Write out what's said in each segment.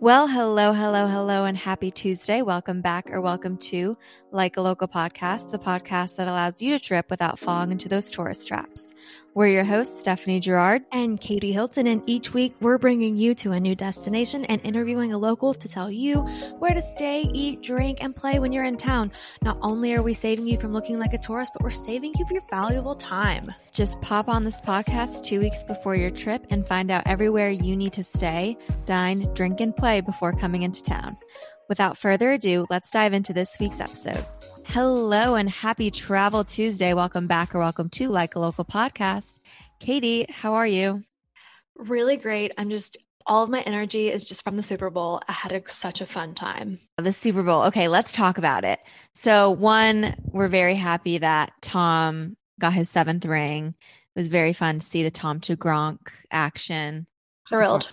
Well, hello, hello, hello, and happy Tuesday. Welcome back or welcome to Like a Local Podcast, the podcast that allows you to trip without falling into those tourist traps. We're your hosts, Stephanie Gerard and Katie Hilton, and each week we're bringing you to a new destination and interviewing a local to tell you where to stay, eat, drink, and play when you're in town. Not only are we saving you from looking like a tourist, but we're saving you your valuable time. Just pop on this podcast two weeks before your trip and find out everywhere you need to stay, dine, drink, and play before coming into town. Without further ado, let's dive into this week's episode. Hello and happy Travel Tuesday. Welcome back or welcome to Like a Local Podcast. Katie, how are you? Really great. I'm just all of my energy is just from the Super Bowl. I had a, such a fun time. The Super Bowl. Okay, let's talk about it. So, one, we're very happy that Tom got his seventh ring. It was very fun to see the Tom to Gronk action. Thrilled.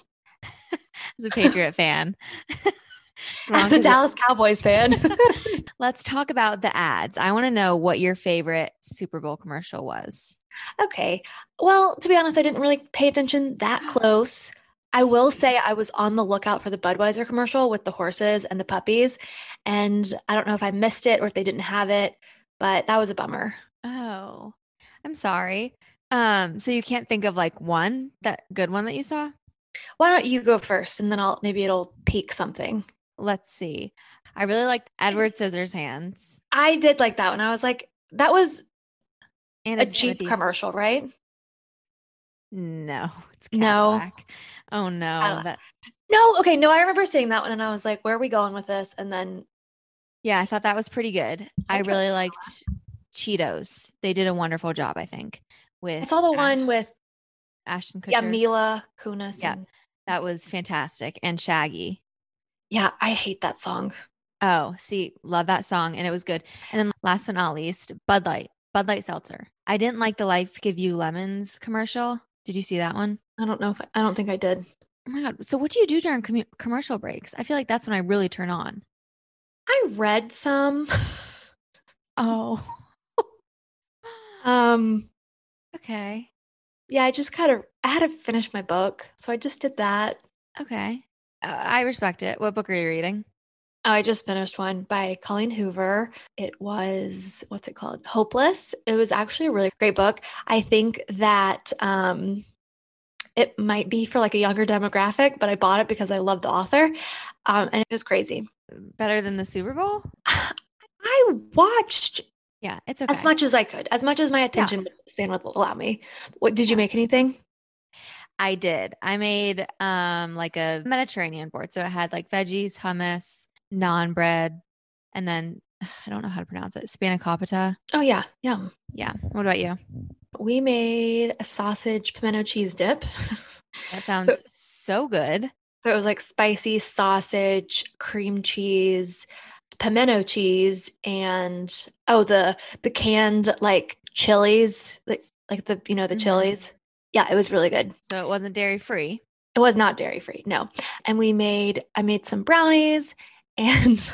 As a Patriot fan. As a Dallas Cowboys fan. Let's talk about the ads. I want to know what your favorite Super Bowl commercial was. Okay. Well, to be honest, I didn't really pay attention that close. I will say I was on the lookout for the Budweiser commercial with the horses and the puppies. And I don't know if I missed it or if they didn't have it, but that was a bummer. Oh, I'm sorry. Um, so you can't think of like one that good one that you saw? Why don't you go first and then I'll maybe it'll peak something let's see. I really liked Edward Scissorhands. I did like that one. I was like, that was and a Jeep Timothy. commercial, right? No, it's Cadillac. no. Oh no, that... no. Okay, no. I remember seeing that one, and I was like, "Where are we going with this?" And then, yeah, I thought that was pretty good. I, I really liked Cheetos. They did a wonderful job, I think. With I saw the Ash- one with Ashton Kutcher. Yeah, Mila Kunis. Yeah, and- that was fantastic, and Shaggy. Yeah, I hate that song. Oh, see, love that song. And it was good. And then last but not least, Bud Light, Bud Light Seltzer. I didn't like the Life Give You Lemons commercial. Did you see that one? I don't know if I, I don't think I did. Oh my God. So, what do you do during com- commercial breaks? I feel like that's when I really turn on. I read some. oh. um, okay. Yeah, I just kind of, I had to finish my book. So I just did that. Okay. I respect it. What book are you reading? Oh, I just finished one by Colleen Hoover. It was what's it called? Hopeless. It was actually a really great book. I think that um it might be for like a younger demographic, but I bought it because I love the author. Um, and it was crazy. Better than the Super Bowl? I watched yeah, it's okay. As much as I could, as much as my attention yeah. span would allow me. What did you make anything? I did. I made um like a Mediterranean board. So it had like veggies, hummus, naan bread, and then I don't know how to pronounce it. Spanakopita. Oh yeah. Yeah. Yeah. What about you? We made a sausage pimento cheese dip. That sounds so, so good. So it was like spicy sausage, cream cheese, pimento cheese, and oh the the canned like chilies, like like the you know the mm-hmm. chilies yeah, it was really good. So it wasn't dairy free. It was not dairy free. No. And we made I made some brownies and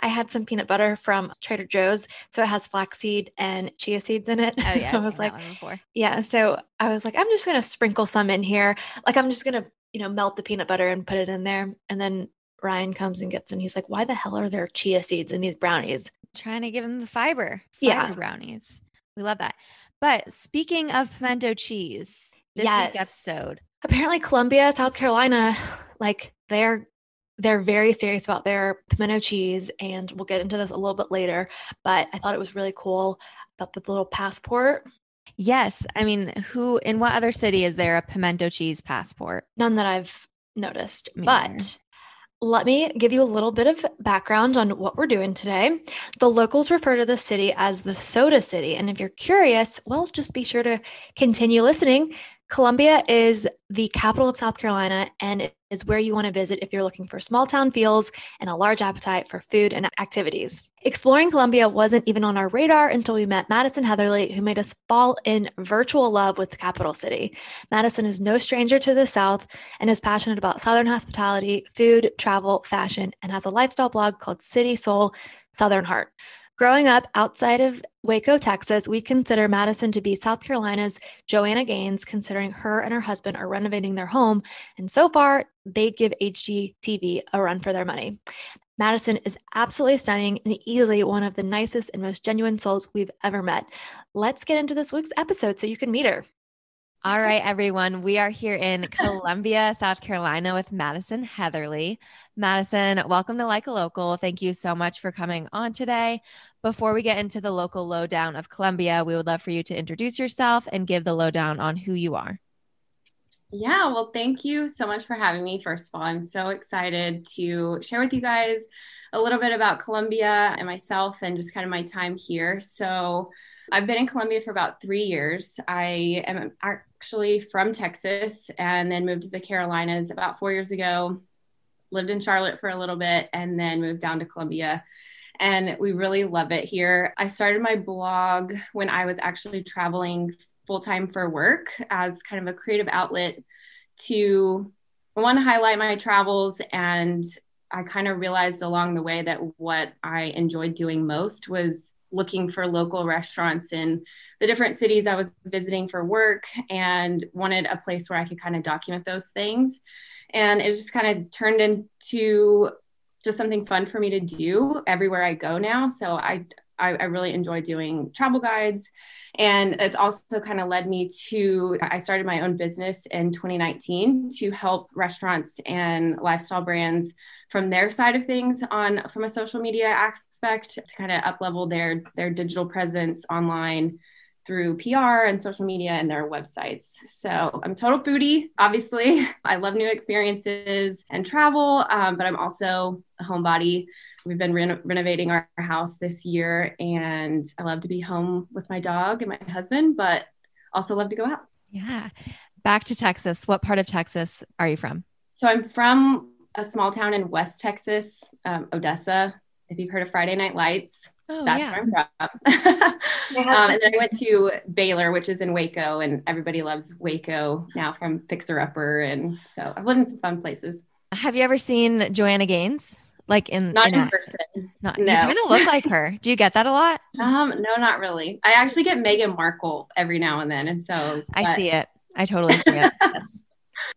I had some peanut butter from Trader Joe's. So it has flaxseed and chia seeds in it. Oh yeah. I was like, yeah. So I was like, I'm just gonna sprinkle some in here. Like I'm just gonna, you know, melt the peanut butter and put it in there. And then Ryan comes and gets and he's like, Why the hell are there chia seeds in these brownies? Trying to give him the fiber. fiber yeah. brownies. We love that. But speaking of pimento cheese, this yes. week's episode. Apparently Columbia, South Carolina, like they're they're very serious about their pimento cheese and we'll get into this a little bit later, but I thought it was really cool about the little passport. Yes, I mean, who in what other city is there a pimento cheese passport? None that I've noticed. Me but either let me give you a little bit of background on what we're doing today. The locals refer to the city as the Soda City. And if you're curious, well, just be sure to continue listening Columbia is the capital of South Carolina and is where you want to visit if you're looking for small town feels and a large appetite for food and activities. Exploring Columbia wasn't even on our radar until we met Mattison Heatherly, who made us fall in virtual love with the capital city. Mattison is no stranger to the South and is passionate about Southern hospitality, food, travel, fashion, and has a lifestyle blog called City Soul Southern Heart. Growing up outside of Waco, Texas, we consider Mattison to be South Carolina's Joanna Gaines, considering her and her husband are renovating their home. And so far, they give HGTV a run for their money. Mattison is absolutely stunning and easily one of the nicest and most genuine souls we've ever met. Let's get into this week's episode so you can meet her. All right, everyone. We are here in Columbia, South Carolina with Mattison Heatherly. Mattison, welcome to Like a Local. Thank you so much for coming on today. Before we get into the local lowdown of Columbia, we would love for you to introduce yourself and give the lowdown on who you are. Yeah, well, thank you so much for having me. First of all, I'm so excited to share with you guys a little bit about Columbia and myself and just kind of my time here. So, I've been in Columbia for about three years. I am actually from Texas and then moved to the Carolinas about four years ago. Lived in Charlotte for a little bit and then moved down to Columbia. And we really love it here. I started my blog when I was actually traveling full time for work as kind of a creative outlet to want to highlight my travels and I kind of realized along the way that what I enjoyed doing most was looking for local restaurants in the different cities I was visiting for work and wanted a place where I could kind of document those things. And it just kind of turned into just something fun for me to do everywhere I go now. So I, I, I really enjoy doing travel guides. And it's also kind of led me to, I started my own business in 2019 to help restaurants and lifestyle brands from their side of things on from a social media aspect to kind of up level their their digital presence online through PR and social media and their websites. So I'm total foodie, obviously. I love new experiences and travel, um, but I'm also a homebody. We've been reno- renovating our house this year, and I love to be home with my dog and my husband, but also love to go out. Yeah. Back to Texas. What part of Texas are you from? So I'm from a small town in West Texas, um, Odessa. If you've heard of Friday Night Lights, oh, that's yeah. where I'm from. um, and then I went to Baylor, which is in Waco, and everybody loves Waco now from Fixer Upper, and so I've lived in some fun places. Have you ever seen Joanna Gaines? Like in not in, in person. Not, no. You kind of look like her. Do you get that a lot? Um, no, not really. I actually get Meghan Markle every now and then, and so I see it. I totally see it. yes.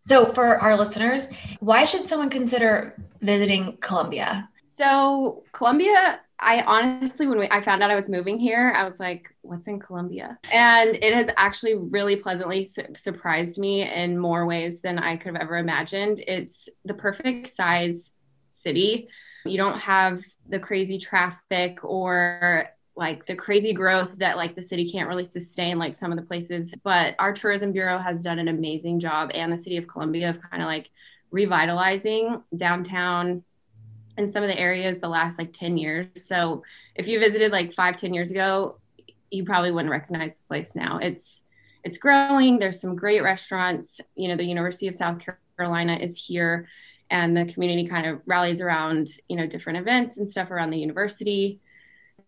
So, for our listeners, why should someone consider visiting Columbia? So, Columbia, I honestly, when we, I found out I was moving here, I was like, what's in Columbia? And it has actually really pleasantly su- surprised me in more ways than I could have ever imagined. It's the perfect size city. You don't have the crazy traffic or like the crazy growth that like the city can't really sustain like some of the places but our tourism bureau has done an amazing job and the city of columbia of kind of like revitalizing downtown in some of the areas the last like 10 years. So if you visited like five ten years ago you probably wouldn't recognize the place now. It's it's growing. There's some great restaurants. You know the university of south carolina is here and the community kind of rallies around you know different events and stuff around the university.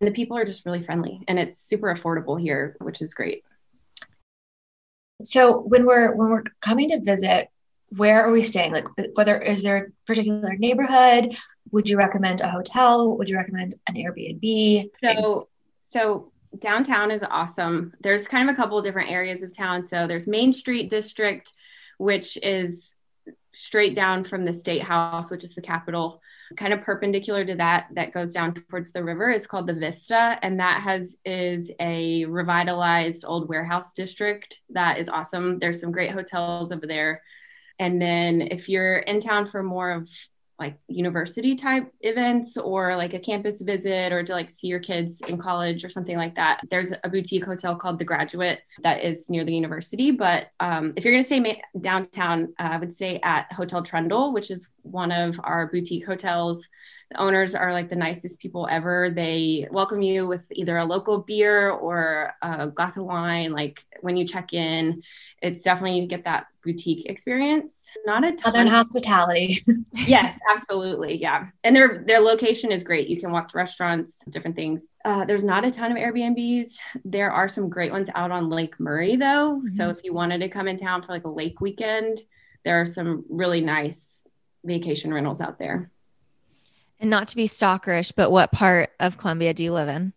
And the people are just really friendly and it's super affordable here which is great. So when we're when we're coming to visit where are we staying? Like whether is there a particular neighborhood? Would you recommend a hotel? Would you recommend an airbnb? So so downtown is awesome. There's kind of a couple of different areas of town. So there's main street district which is straight down from the state house which is the capitol kind of perpendicular to that that goes down towards the river is called the Vista. And that has is a revitalized old warehouse district that is awesome. There's some great hotels over there. And then if you're in town for more of like university type events or like a campus visit or to like see your kids in college or something like that. There's a boutique hotel called The Graduate that is near the university. But um, if you're going to stay ma- downtown, uh, I would stay at Hotel Trundle, which is one of our boutique hotels the owners are like the nicest people ever. They welcome you with either a local beer or a glass of wine. Like when you check in, it's definitely you get that boutique experience. Not a ton. Southern hospitality. yes, absolutely. Yeah, and their their location is great. You can walk to restaurants, different things. Uh, there's not a ton of Airbnbs. There are some great ones out on Lake Murray though. Mm-hmm. So if you wanted to come in town for like a lake weekend, there are some really nice vacation rentals out there. And not to be stalkerish, but what part of Columbia do you live in?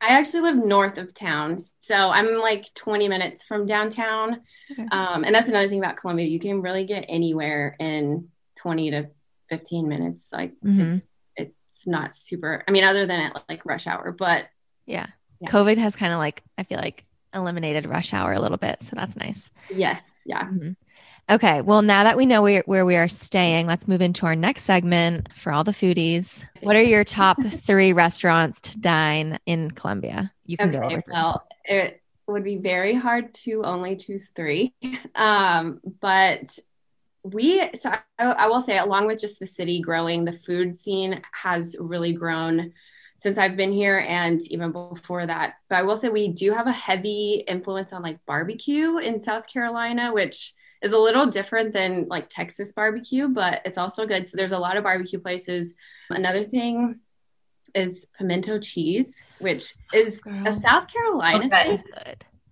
I actually live north of town. So I'm like 20 minutes from downtown. Okay. Um, and that's another thing about Columbia. You can really get anywhere in 20 to 15 minutes. Like mm-hmm. it, it's not super, I mean, other than at like rush hour, but yeah. yeah. COVID has kind of like, I feel like eliminated rush hour a little bit. So that's nice. Yes. Yeah. Mm-hmm. Okay. Well, now that we know where, where we are staying, let's move into our next segment for all the foodies. What are your top three restaurants to dine in Columbia? You can okay, go over. Well, it would be very hard to only choose three. Um, but we, so I, I will say, along with just the city growing, the food scene has really grown since I've been here and even before that. But I will say we do have a heavy influence on like barbecue in South Carolina, which is a little different than like Texas barbecue, but it's also good. So there's a lot of barbecue places. Another thing is pimento cheese, which is Girl. a South Carolina okay.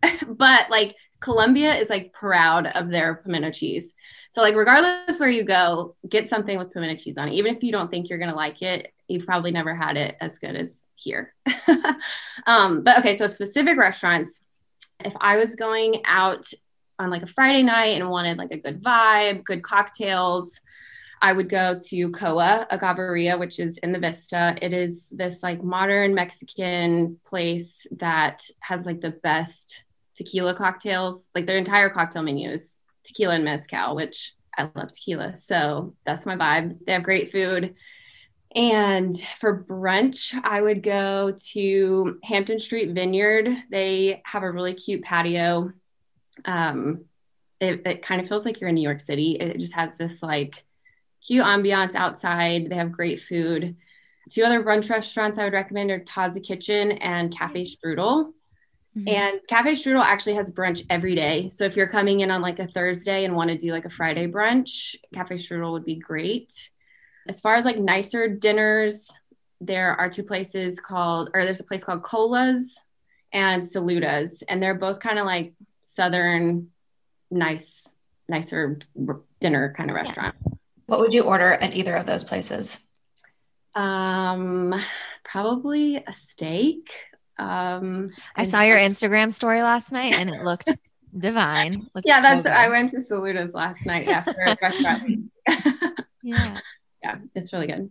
thing. but like Columbia is like proud of their pimento cheese. So like regardless where you go, get something with pimento cheese on it. Even if you don't think you're gonna like it, you've probably never had it as good as here. um, but okay, so specific restaurants. If I was going out on like a Friday night and wanted like a good vibe, good cocktails, I would go to Coa Agaveria, which is in the Vista. It is this like modern Mexican place that has like the best tequila cocktails. Like their entire cocktail menu is tequila and mezcal, which I love tequila. So that's my vibe. They have great food. And for brunch, I would go to Hampton Street Vineyard. They have a really cute patio um, it, it kind of feels like you're in New York City. It just has this like cute ambiance outside. They have great food. Two other brunch restaurants I would recommend are Tazza Kitchen and Cafe Strudel. Mm-hmm. And Cafe Strudel actually has brunch every day. So if you're coming in on like a Thursday and want to do like a Friday brunch, Cafe Strudel would be great. As far as like nicer dinners, there are two places called, or there's a place called Cola's and Saluda's, and they're both kind of like southern, nice, nicer dinner kind of restaurant. Yeah. What would you order at either of those places? Um, probably a steak. Um, I saw your Instagram story last night and it looked divine. Looked yeah, that's. So I went to Saluda's last night after a restaurant. yeah, yeah, it's really good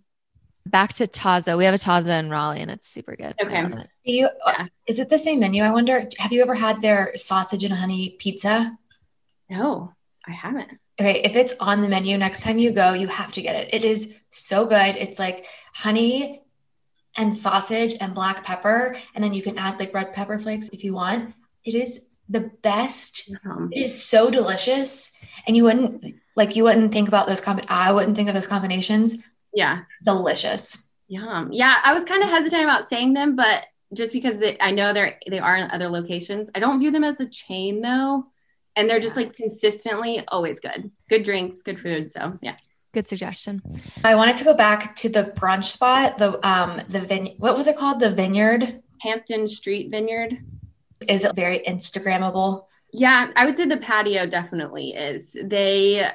back to Tazza. We have a Tazza in Raleigh and it's super good. Okay. You, yeah. Is it the same menu? I wonder, have you ever had their sausage and honey pizza? No, I haven't. Okay. If it's on the menu next time you go, you have to get it. It is so good. It's like honey and sausage and black pepper. And then you can add like red pepper flakes if you want. It is the best. Mm-hmm. It is so delicious. And you wouldn't like, you wouldn't think about those, com- I wouldn't think of those combinations yeah. Delicious. Yum. Yeah. I was kind of hesitant about saying them, but just because it, I know they're, they are in other locations. I don't view them as a chain though. And they're just like consistently always good. Good drinks, good food. So yeah. Good suggestion. I wanted to go back to the brunch spot. The um the vine what was it called? The vineyard? Hampton Street Vineyard. Is it very Instagrammable? Yeah, I would say the patio definitely is. They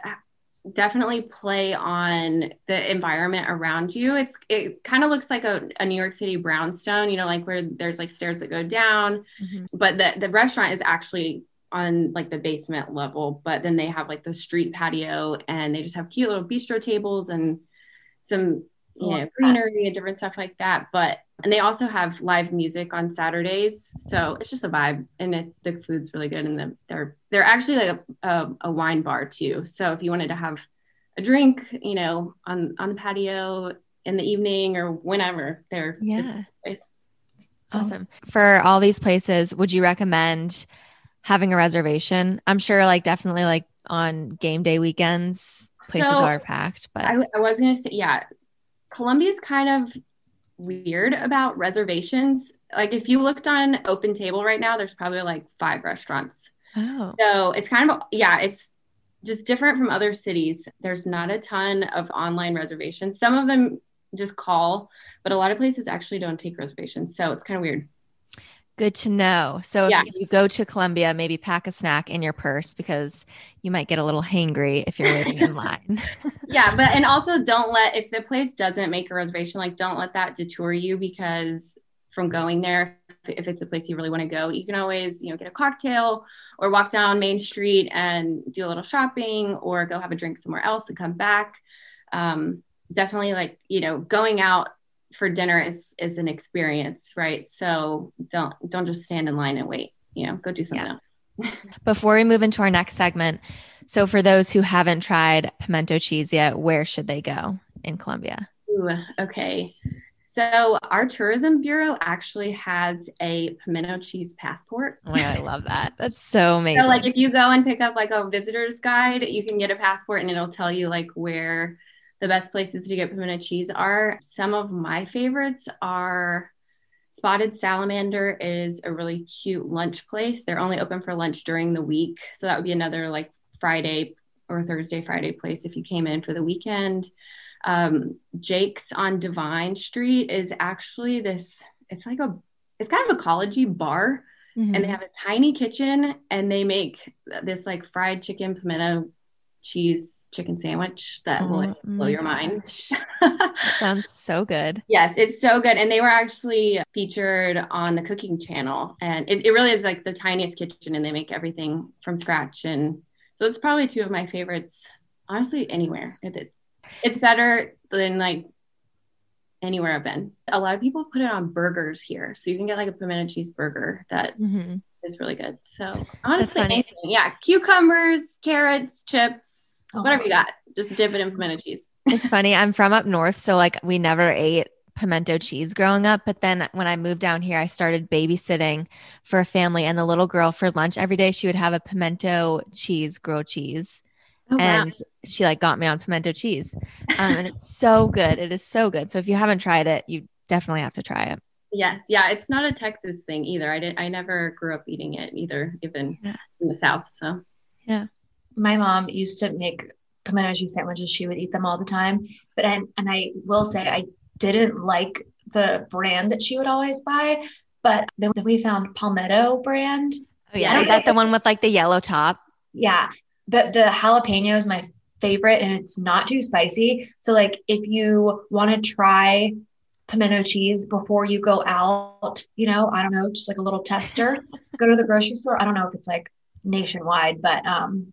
definitely play on the environment around you. It's it kind of looks like a, a, New York City brownstone, you know, like where there's like stairs that go down. Mm-hmm. But the the restaurant is actually on like the basement level, but then they have like the street patio and they just have cute little bistro tables and some you know greenery and different stuff like that. But and they also have live music on Saturdays, so it's just a vibe, and it, the food's really good. And the, they're they're actually like a, a, a, wine bar too. So if you wanted to have a drink, you know, on on the patio in the evening or whenever, they're yeah. Awesome. For all these places, would you recommend having a reservation? I'm sure, like definitely, like on game day weekends, places so are packed. But I, I was gonna say, yeah, Columbia's kind of weird about reservations. Like if you looked on Open Table right now, there's probably like five restaurants. Oh. So it's kind of yeah, it's just different from other cities. There's not a ton of online reservations. Some of them just call, but a lot of places actually don't take reservations. So it's kind of weird. Good to know. So if yeah. you go to Columbia, maybe pack a snack in your purse because you might get a little hangry if you're waiting in line. yeah, but and also don't let if the place doesn't make a reservation, like don't let that detour you because from going there, if it's a place you really want to go, you can always, you know, get a cocktail or walk down Main Street and do a little shopping or go have a drink somewhere else and come back. Um, definitely like, you know, going out for dinner is is an experience, right? So don't don't just stand in line and wait, you know, go do something yeah. else. Before we move into our next segment, so for those who haven't tried pimento cheese yet, where should they go in Columbia? Ooh, okay. So our tourism bureau actually has a pimento cheese passport. Oh I love that. That's so amazing. So like if you go and pick up like a visitor's guide, you can get a passport and it'll tell you like where the best places to get pimento cheese are. Some of my favorites are Spotted Salamander is a really cute lunch place. They're only open for lunch during the week. So that would be another like Friday or Thursday, Friday place if you came in for the weekend. Um, Jake's on Devine Street is actually this, it's like a, it's kind of a collegey bar. Mm-hmm. And they have a tiny kitchen and they make this like fried chicken pimento cheese chicken sandwich that oh, will blow your mind. sounds so good. Yes, it's so good. And they were actually featured on the cooking channel. And it, it really is like the tiniest kitchen and they make everything from scratch. And so it's probably two of my favorites, honestly, anywhere. It, it's better than like anywhere I've been. A lot of people put it on burgers here. So you can get like a pimento cheese burger that mm-hmm. is really good. So honestly, anything. Yeah. Cucumbers, carrots, chips, Oh, Whatever you got, just dip it in pimento cheese. it's funny. I'm from up north, so like we never ate pimento cheese growing up. But then when I moved down here, I started babysitting for a family, and the little girl for lunch every day she would have a pimento cheese grilled cheese. Oh, and wow. she like got me on pimento cheese, um, and it's so good. It is so good. So if you haven't tried it, you definitely have to try it. Yes, yeah, it's not a Texas thing either. I did. I never grew up eating it either, even yeah. in the South. So yeah, my mom used to make pimento cheese sandwiches. She would eat them all the time. But and and I will say I didn't like the brand that she would always buy. But then we found Palmetto brand. Oh yeah, is that the one with like the yellow top? Yeah, but the jalapeno is my favorite, and it's not too spicy. So like, if you want to try pimento cheese before you go out, you know, I don't know, just like a little tester, go to the grocery store. I don't know if it's like nationwide, but um,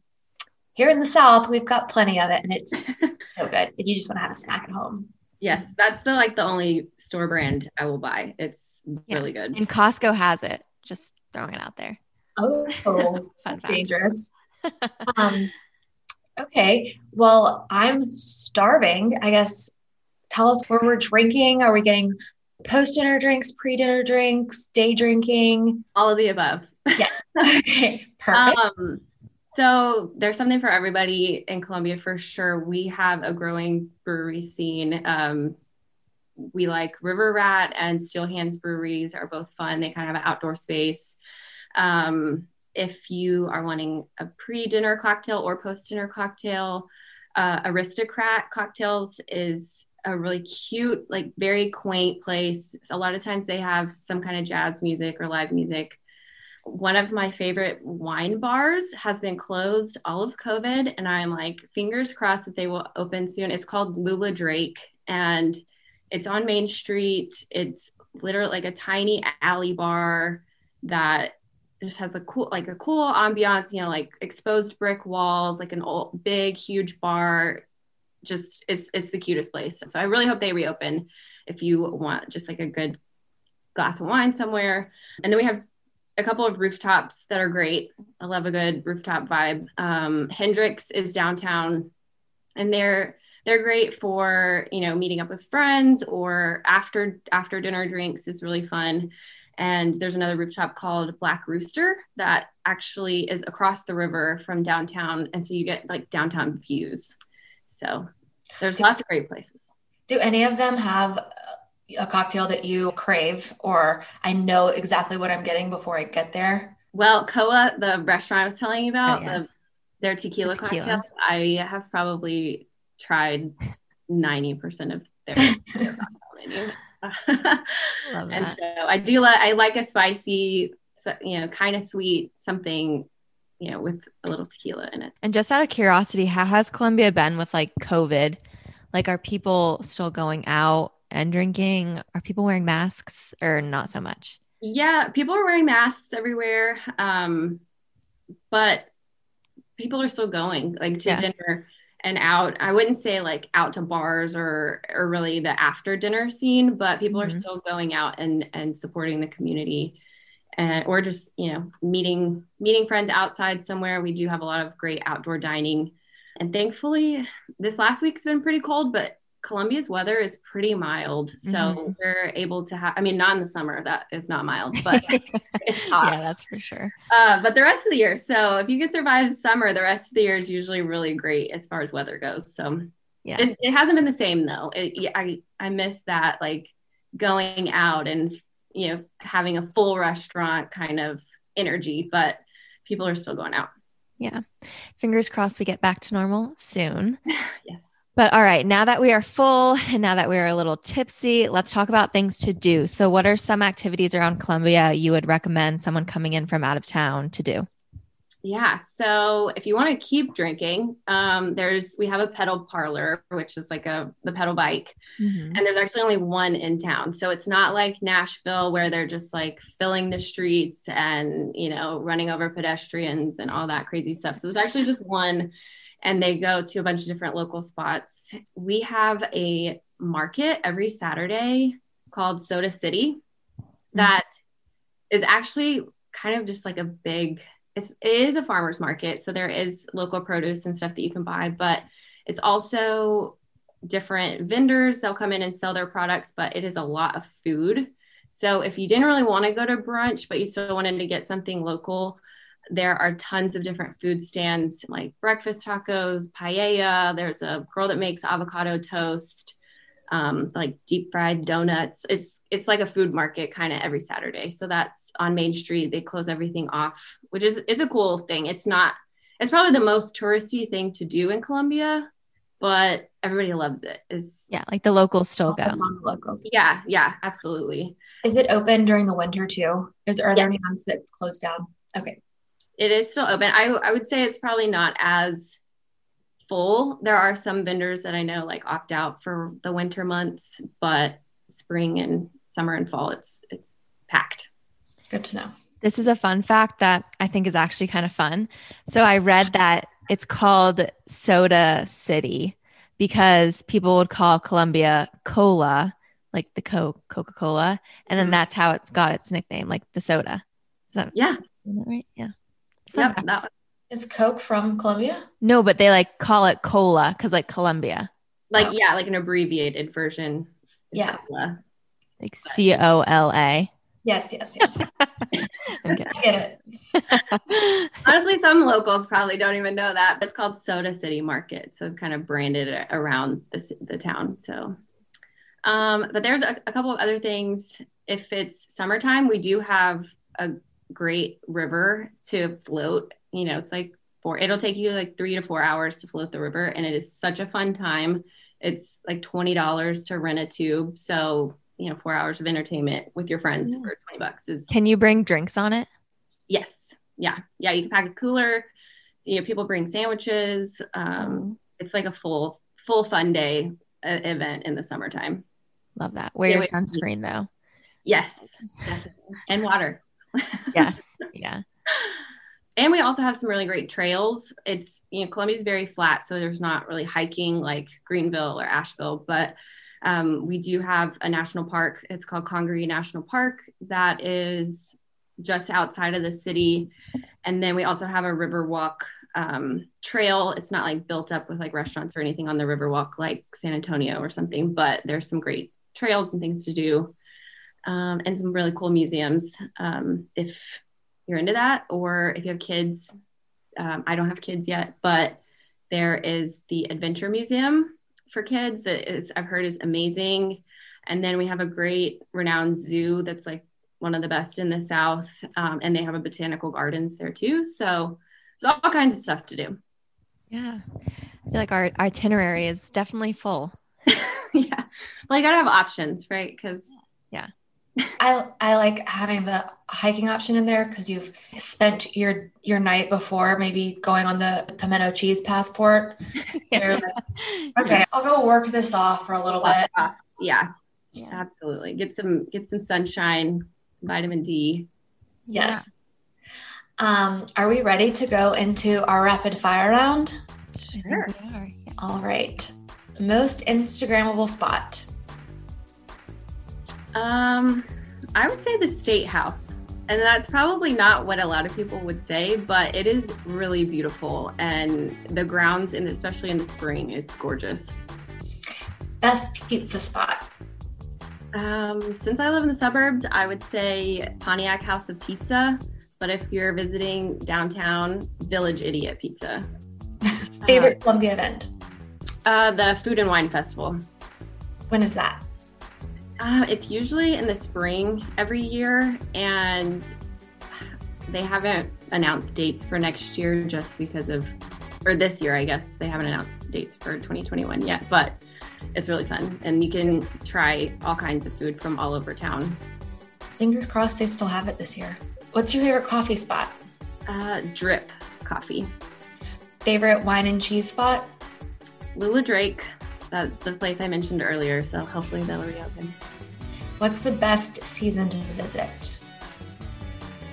here in the South, we've got plenty of it and it's so good if you just want to have a snack at home. Yes, that's the like the only store brand I will buy. It's yeah. really good. And Costco has it. Just throwing it out there. Oh, dangerous. um, okay. Well, I'm starving. I guess tell us where we're drinking. Are we getting post dinner drinks, pre dinner drinks, day drinking? All of the above. Yes. okay. Perfect. Um, so there's something for everybody in Columbia for sure. We have a growing brewery scene. Um, we like River Rat and Steady Hands breweries are both fun. They kind of have an outdoor space. Um, if you are wanting a pre-dinner cocktail or post-dinner cocktail, uh, Aristocrat Cocktails is a really cute, like very quaint place. A lot of times they have some kind of jazz music or live music one of my favorite wine bars has been closed all of COVID, and I'm like, fingers crossed that they will open soon. It's called Lula Drake, and it's on Main Street. It's literally like a tiny alley bar that just has a cool, like a cool ambiance, you know, like exposed brick walls, like an old, big, huge bar. Just it's it's the cutest place. So I really hope they reopen if you want just like a good glass of wine somewhere. And then we have a couple of rooftops that are great. I love a good rooftop vibe. Um, Hendrix is downtown, and they're they're great for you know meeting up with friends or after after dinner drinks is really fun. And there's another rooftop called Black Rooster that actually is across the river from downtown, and so you get like downtown views. So there's lots of great places. Do any of them have a cocktail that you crave or I know exactly what I'm getting before I get there? Well, Coa, the restaurant I was telling you about, oh, yeah. the, their tequila, the tequila cocktail, I have probably tried 90% of their, their cocktail and so I do like I like a spicy, you know, kind of sweet something, you know, with a little tequila in it. And just out of curiosity, how has Columbia been with like COVID? Like, are people still going out? And drinking? Are people wearing masks or not so much? Yeah, people are wearing masks everywhere. Um, but people are still going like to yeah. dinner and out. I wouldn't say like out to bars or or really the after dinner scene, but people mm-hmm. are still going out and and supporting the community and or just, you know, meeting meeting friends outside somewhere. We do have a lot of great outdoor dining. And thankfully, this last week's been pretty cold, but Columbia's weather is pretty mild. So mm-hmm. we're able to have, I mean, not in the summer, that is not mild, but it's hot. Yeah, that's for sure. Uh, but the rest of the year. So if you can survive summer, the rest of the year is usually really great as far as weather goes. So yeah, it, it hasn't been the same though. It, I, I miss that like going out and, you know, having a full restaurant kind of energy, but people are still going out. Yeah. Fingers crossed we get back to normal soon. yes. But all right, now that we are full and now that we are a little tipsy, let's talk about things to do. So, what are some activities around Columbia you would recommend someone coming in from out of town to do? Yeah. So if you want to keep drinking, um, there's we have a pedal parlor, which is like a the pedal bike, mm-hmm. and there's actually only one in town. So it's not like Nashville where they're just like filling the streets and you know running over pedestrians and all that crazy stuff. So there's actually just one and they go to a bunch of different local spots. We have a market every Saturday called Soda City that mm-hmm. is actually kind of just like a big it's, it is a farmers market so there is local produce and stuff that you can buy but it's also different vendors they'll come in and sell their products but it is a lot of food so if you didn't really want to go to brunch but you still wanted to get something local there are tons of different food stands like breakfast tacos, paella. There's a girl that makes avocado toast, um, like deep fried donuts. It's it's like a food market kind of every Saturday. So that's on Main Street. They close everything off, which is is a cool thing. It's not. It's probably the most touristy thing to do in Columbia, but everybody loves it. Is yeah, like the locals still go. locals. Yeah, yeah, absolutely. Is it open during the winter too? Is there are there any months that it's closed down? Okay it is still open. I, I would say it's probably not as full. There are some vendors that I know like opt out for the winter months, but spring and summer and fall, it's it's packed. Good to know. This is a fun fact that I think is actually kind of fun. So I read that it's called Soda City because people would call Columbia Cola, like the Coke, Coca Cola, and then mm-hmm. that's how it's got its nickname, like the soda. Is that yeah, is that right? Yeah. Yep, that Is Coke from Columbia? No, but they like call it cola because like Columbia. Like oh. yeah, like an abbreviated version. Yeah. Cola. Like C O L A. Yes, yes, yes. okay. I get it. Honestly, some locals probably don't even know that. but It's called Soda City Market, so kind of branded around the, the town. So, um, but there's a, a couple of other things. If it's summertime, we do have a great river to float. You know, it's like four, it'll take you like three to four hours to float the river. And it is such a fun time. It's like $20 to rent a tube. So, you know, four hours of entertainment with your friends yeah. for 20 bucks is. Can you bring drinks on it? Yes. Yeah. Yeah. You can pack a cooler. You know, people bring sandwiches. Um, it's like a full, full fun day uh, event in the summertime. Love that. Wear yeah, your sunscreen though. Yes, and water yes. Yeah. And we also have some really great trails. It's, you know, Columbia is very flat, so there's not really hiking like Greenville or Asheville, but um, we do have a national park. It's called Congaree National Park that is just outside of the city. And then we also have a Riverwalk um, trail. It's not like built up with like restaurants or anything on the Riverwalk like San Antonio or something, but there's some great trails and things to do um, and some really cool museums um, if you're into that, or if you have kids. Um, I don't have kids yet, but there is the EdVenture Museum for kids that is I've heard is amazing. And then we have a great renowned zoo that's like one of the best in the South, um, and they have a botanical gardens there too. So there's all kinds of stuff to do. Yeah, I feel like our itinerary is definitely full. yeah, well, you gotta have options, right? Because yeah, I I like having the hiking option in there because you've spent your your night before maybe going on the pimento cheese passport. like, okay, I'll go work this off for a little bit. Yeah. yeah, absolutely. Get some get some sunshine, vitamin D. Yes. Um, are we ready to go into our rapid fire round? Sure. All right. Most Instagrammable spot. Um, I would say the State House. And that's probably not what a lot of people would say, but it is really beautiful. And the grounds, and especially in the spring, it's gorgeous. Best pizza spot. Um, since I live in the suburbs, I would say Pontiac House of Pizza. But if you're visiting downtown, Village Idiot Pizza. Favorite uh, Columbia event? Uh, the Food and Wine Festival. When is that? Uh, it's usually in the spring every year, and they haven't announced dates for next year just because of, or this year, I guess. They haven't announced dates for 2021 yet, but it's really fun. And you can try all kinds of food from all over town. Fingers crossed they still have it this year. What's your favorite coffee spot? Uh, drip coffee. Favorite wine and cheese spot? Lula Drake. That's the place I mentioned earlier, so hopefully they'll reopen. What's the best season to visit?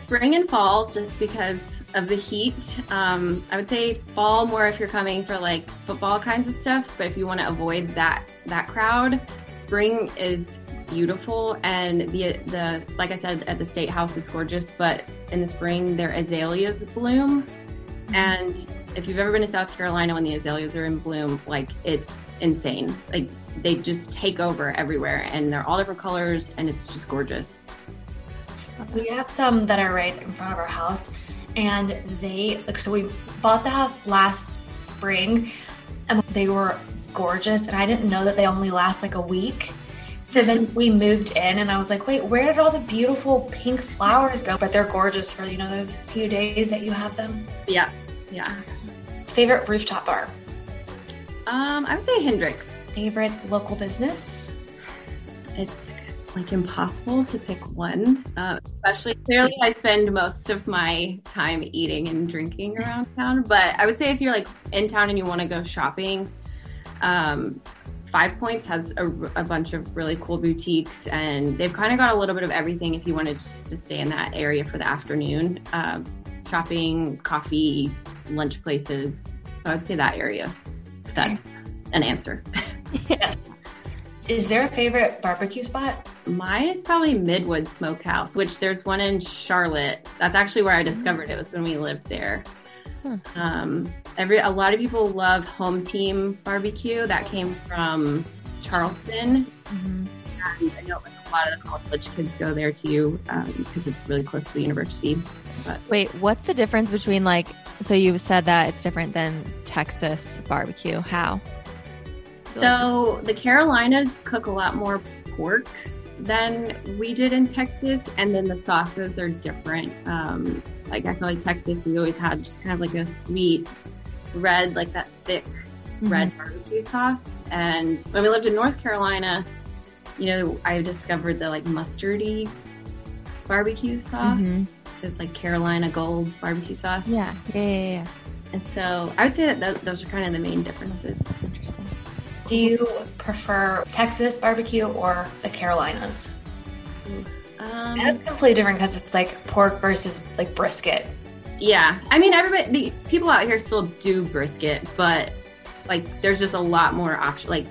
Spring and fall, just because of the heat. Um, I would say fall more if you're coming for like football kinds of stuff, but if you want to avoid that that crowd, spring is beautiful and the the like I said at the state house it's gorgeous, but in the spring their azaleas bloom. And if you've ever been to South Carolina when the azaleas are in bloom, like it's insane. Like they just take over everywhere and they're all different colors and it's just gorgeous. We have some that are right in front of our house and they like so we bought the house last spring and they were gorgeous and I didn't know that they only last like a week. So then we moved in and I was like, wait, where did all the beautiful pink flowers go? But they're gorgeous for, you know, those few days that you have them. Yeah. Yeah. Favorite rooftop bar? Um, I would say Hendrix. Favorite local business? It's like impossible to pick one. Uh, especially clearly, I spend most of my time eating and drinking around town. But I would say if you're like in town and you want to go shopping, um, Five Points has a, a, bunch of really cool boutiques, and they've kind of got a little bit of everything if you wanted just to stay in that area for the afternoon. Uh, shopping, coffee, lunch places. So I'd say that area. That's an answer. yes. Is there a favorite barbecue spot? Mine is probably Midwood Smokehouse, which there's one in Charlotte. That's actually where I discovered it was when we lived there. Hmm. Um, every a lot of people love Home Team Barbecue. That came from Charleston, mm-hmm. and I know like, a lot of the college kids go there too because um, it's really close to the university. But wait, what's the difference between like? So you said that it's different than Texas barbecue. How? So the Carolinas cook a lot more pork than we did in Texas, and then the sauces are different. Um, like I feel like Texas, we always had just kind of like a sweet red, like that thick mm-hmm. red barbecue sauce. And when we lived in North Carolina, you know, I discovered the like mustardy barbecue sauce. Mm-hmm. It's like Carolina Gold barbecue sauce. Yeah, yeah, yeah. yeah. And so I would say that th- those are kind of the main differences. Interesting. Do you prefer Texas barbecue or the Carolinas? Um, That's completely different because it's like pork versus like brisket. Yeah, I mean, everybody, the people out here still do brisket, but like, there's just a lot more option. Like,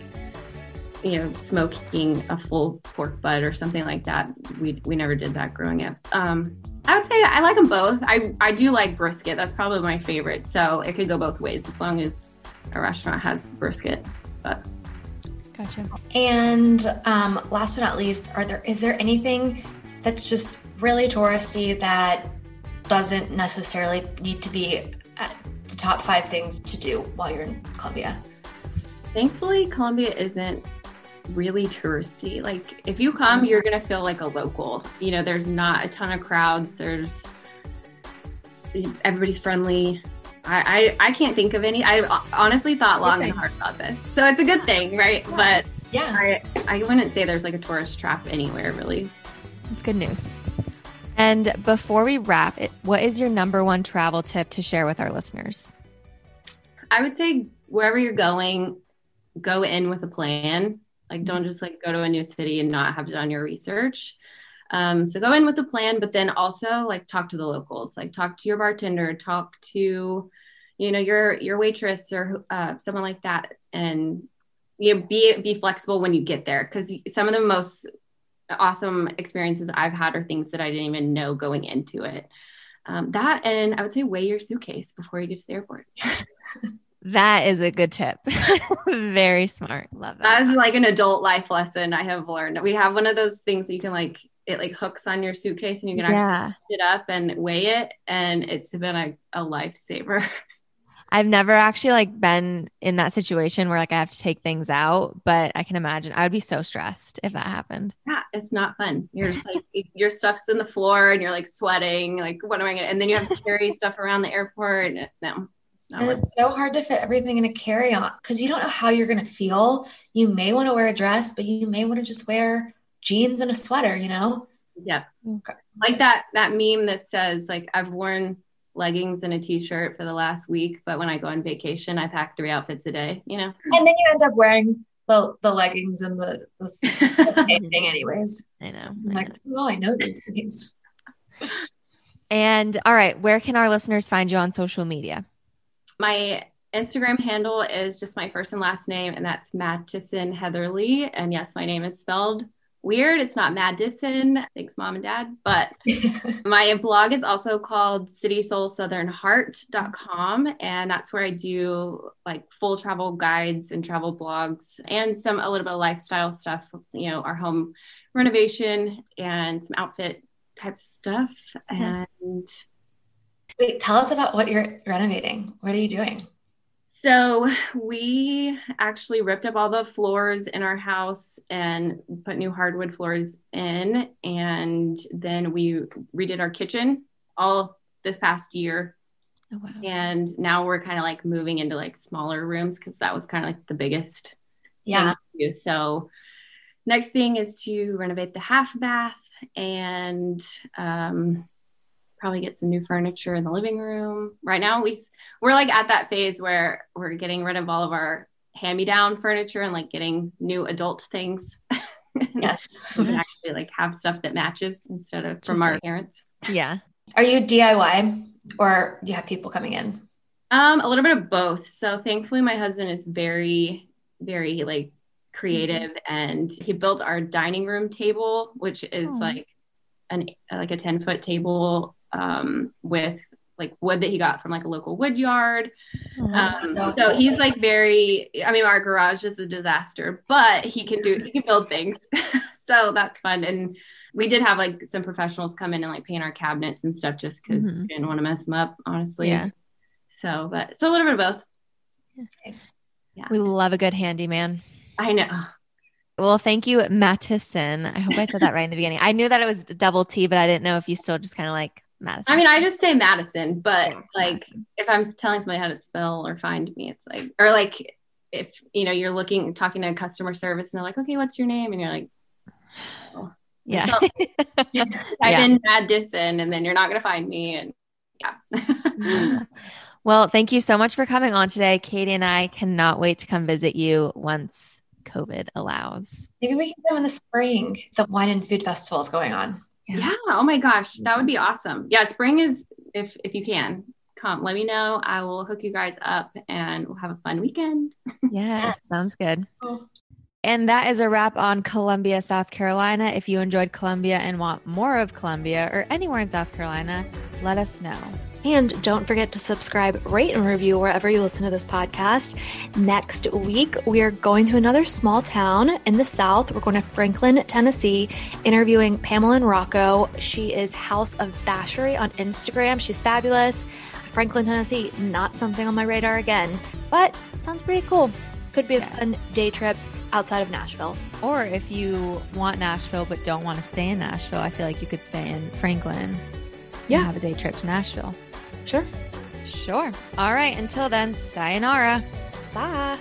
you know, smoking a full pork butt or something like that. We we never did that growing up. Um, I would say I like them both. I I do like brisket. That's probably my favorite. So it could go both ways as long as a restaurant has brisket. But gotcha. And um, last but not least, are there is there anything that's just really touristy that doesn't necessarily need to be the top five things to do while you're in Columbia? Thankfully, Columbia isn't really touristy. Like, if you come, you're going to feel like a local. You know, there's not a ton of crowds, there's everybody's friendly. I, I, I can't think of any. I honestly thought long and hard about this. So it's a good thing, right? But yeah, I, I wouldn't say there's like a tourist trap anywhere really. It's good news. And before we wrap, it, what is your number one travel tip to share with our listeners? I would say wherever you're going, go in with a plan. Like, don't just like go to a new city and not have done your research. Um, so go in with a plan, but then also like talk to the locals, like talk to your bartender, talk to, you know, your your waitress or uh, someone like that, and you know, be be flexible when you get there because some of the most awesome experiences I've had are things that I didn't even know going into it. Um, that and I would say weigh your suitcase before you get to the airport. That is a good tip. Very smart. Love that. That's like an adult life lesson I have learned. We have one of those things that you can like it like hooks on your suitcase and you can Yeah. actually it up and weigh it and it's been a, a lifesaver. I've never actually like been in that situation where like I have to take things out, but I can imagine I would be so stressed if that happened. yeah, it's not fun. You're just like your stuff's in the floor and you're like sweating. Like, what am I gonna and then you have to carry stuff around the airport. No, And worth it's so hard to fit everything in a carry on because you don't know how you're going to feel. You may want to wear a dress, but you may want to just wear jeans and a sweater, you know? Yeah. Okay. Like that that meme that says like I've worn leggings and a t-shirt for the last week, but when I go on vacation, I pack three outfits a day, you know? And then you end up wearing the, the leggings and the, the, the same thing, anyways. I know. I'm like, know. this is all I know these days. And all right, where can our listeners find you on social media? My Instagram handle is just my first and last name, and that's Mattison Heatherly. And yes, my name is spelled weird. It's not Madison. Thanks, mom and dad. But my blog is also called citysoulsouthernheart.com. And that's where I do like full travel guides and travel blogs and some a little bit of lifestyle stuff, you know, our home renovation and some outfit type stuff. And Wait, tell us about what you're renovating. What are you doing? So we actually ripped up all the floors in our house and put new hardwood floors in. And then we redid our kitchen all this past year. Oh, wow. And now we're kind of like moving into like smaller rooms because that was kind of like the biggest Yeah. thing to do. So next thing is to renovate the half bath and um, probably get some new furniture in the living room. Right now we we're like at that phase where we're getting rid of all of our hand-me-down furniture and like getting new adult things. Yes. and actually like have stuff that matches instead of from Just our like- parents. Yeah. Are you DIY or do you have people coming in? Um, a little bit of both. So thankfully, my husband is very, very like creative, and he built our dining room table, which is Aw. like an like a ten foot table um, with like wood that he got from like a local wood yard. Um, so so he's like very. I mean, our garage is a disaster, but he can do he can build things, so that's fun. And we did have like some professionals come in and like paint our cabinets and stuff just because Mhm. we didn't want to mess them up, honestly. Yeah. So, but so a little bit of both. Nice. Yeah. we love a good handyman. I know. Well, thank you, Mattison. I hope I said that right in the beginning. I knew that it was double T, but I didn't know if you still just kind of like Madison. I mean, I just say Madison, but Yeah, like if I'm telling somebody how to spell or find me, it's like, or like if you know you're looking talking to customer service and they're like, okay, what's your name? And you're like, oh. yeah. so- type Yeah. in Madison, and then you're not gonna find me. And yeah, well, thank you so much for coming on today. Katie and I cannot wait to come visit you once COVID allows. Maybe we can go in the spring. The wine and food festival is going on. Yeah. Oh my gosh, that would be mm-hmm. awesome. Yeah, spring is if if you can come, let me know. I will hook you guys up, and we'll have a fun weekend. Yes, Yes. sounds good. Cool. And that is a wrap on Columbia, South Carolina. If you enjoyed Columbia and want more of Columbia or anywhere in South Carolina, let us know. And don't forget to subscribe, rate, and review wherever you listen to this podcast. Next week, we are going to another small town in the South. We're going to Franklin, Tennessee, interviewing Pamela and Rocco. She is House of Bashery on Instagram. She's fabulous. Franklin, Tennessee, not something on my radar again, but sounds pretty cool. Could be a Yeah. fun day trip outside of Nashville. Or if you want Nashville but don't want to stay in Nashville, I feel like you could stay in Franklin. and Yeah. have a day trip to Nashville. Sure. Sure. All right. Until then, sayonara. Bye.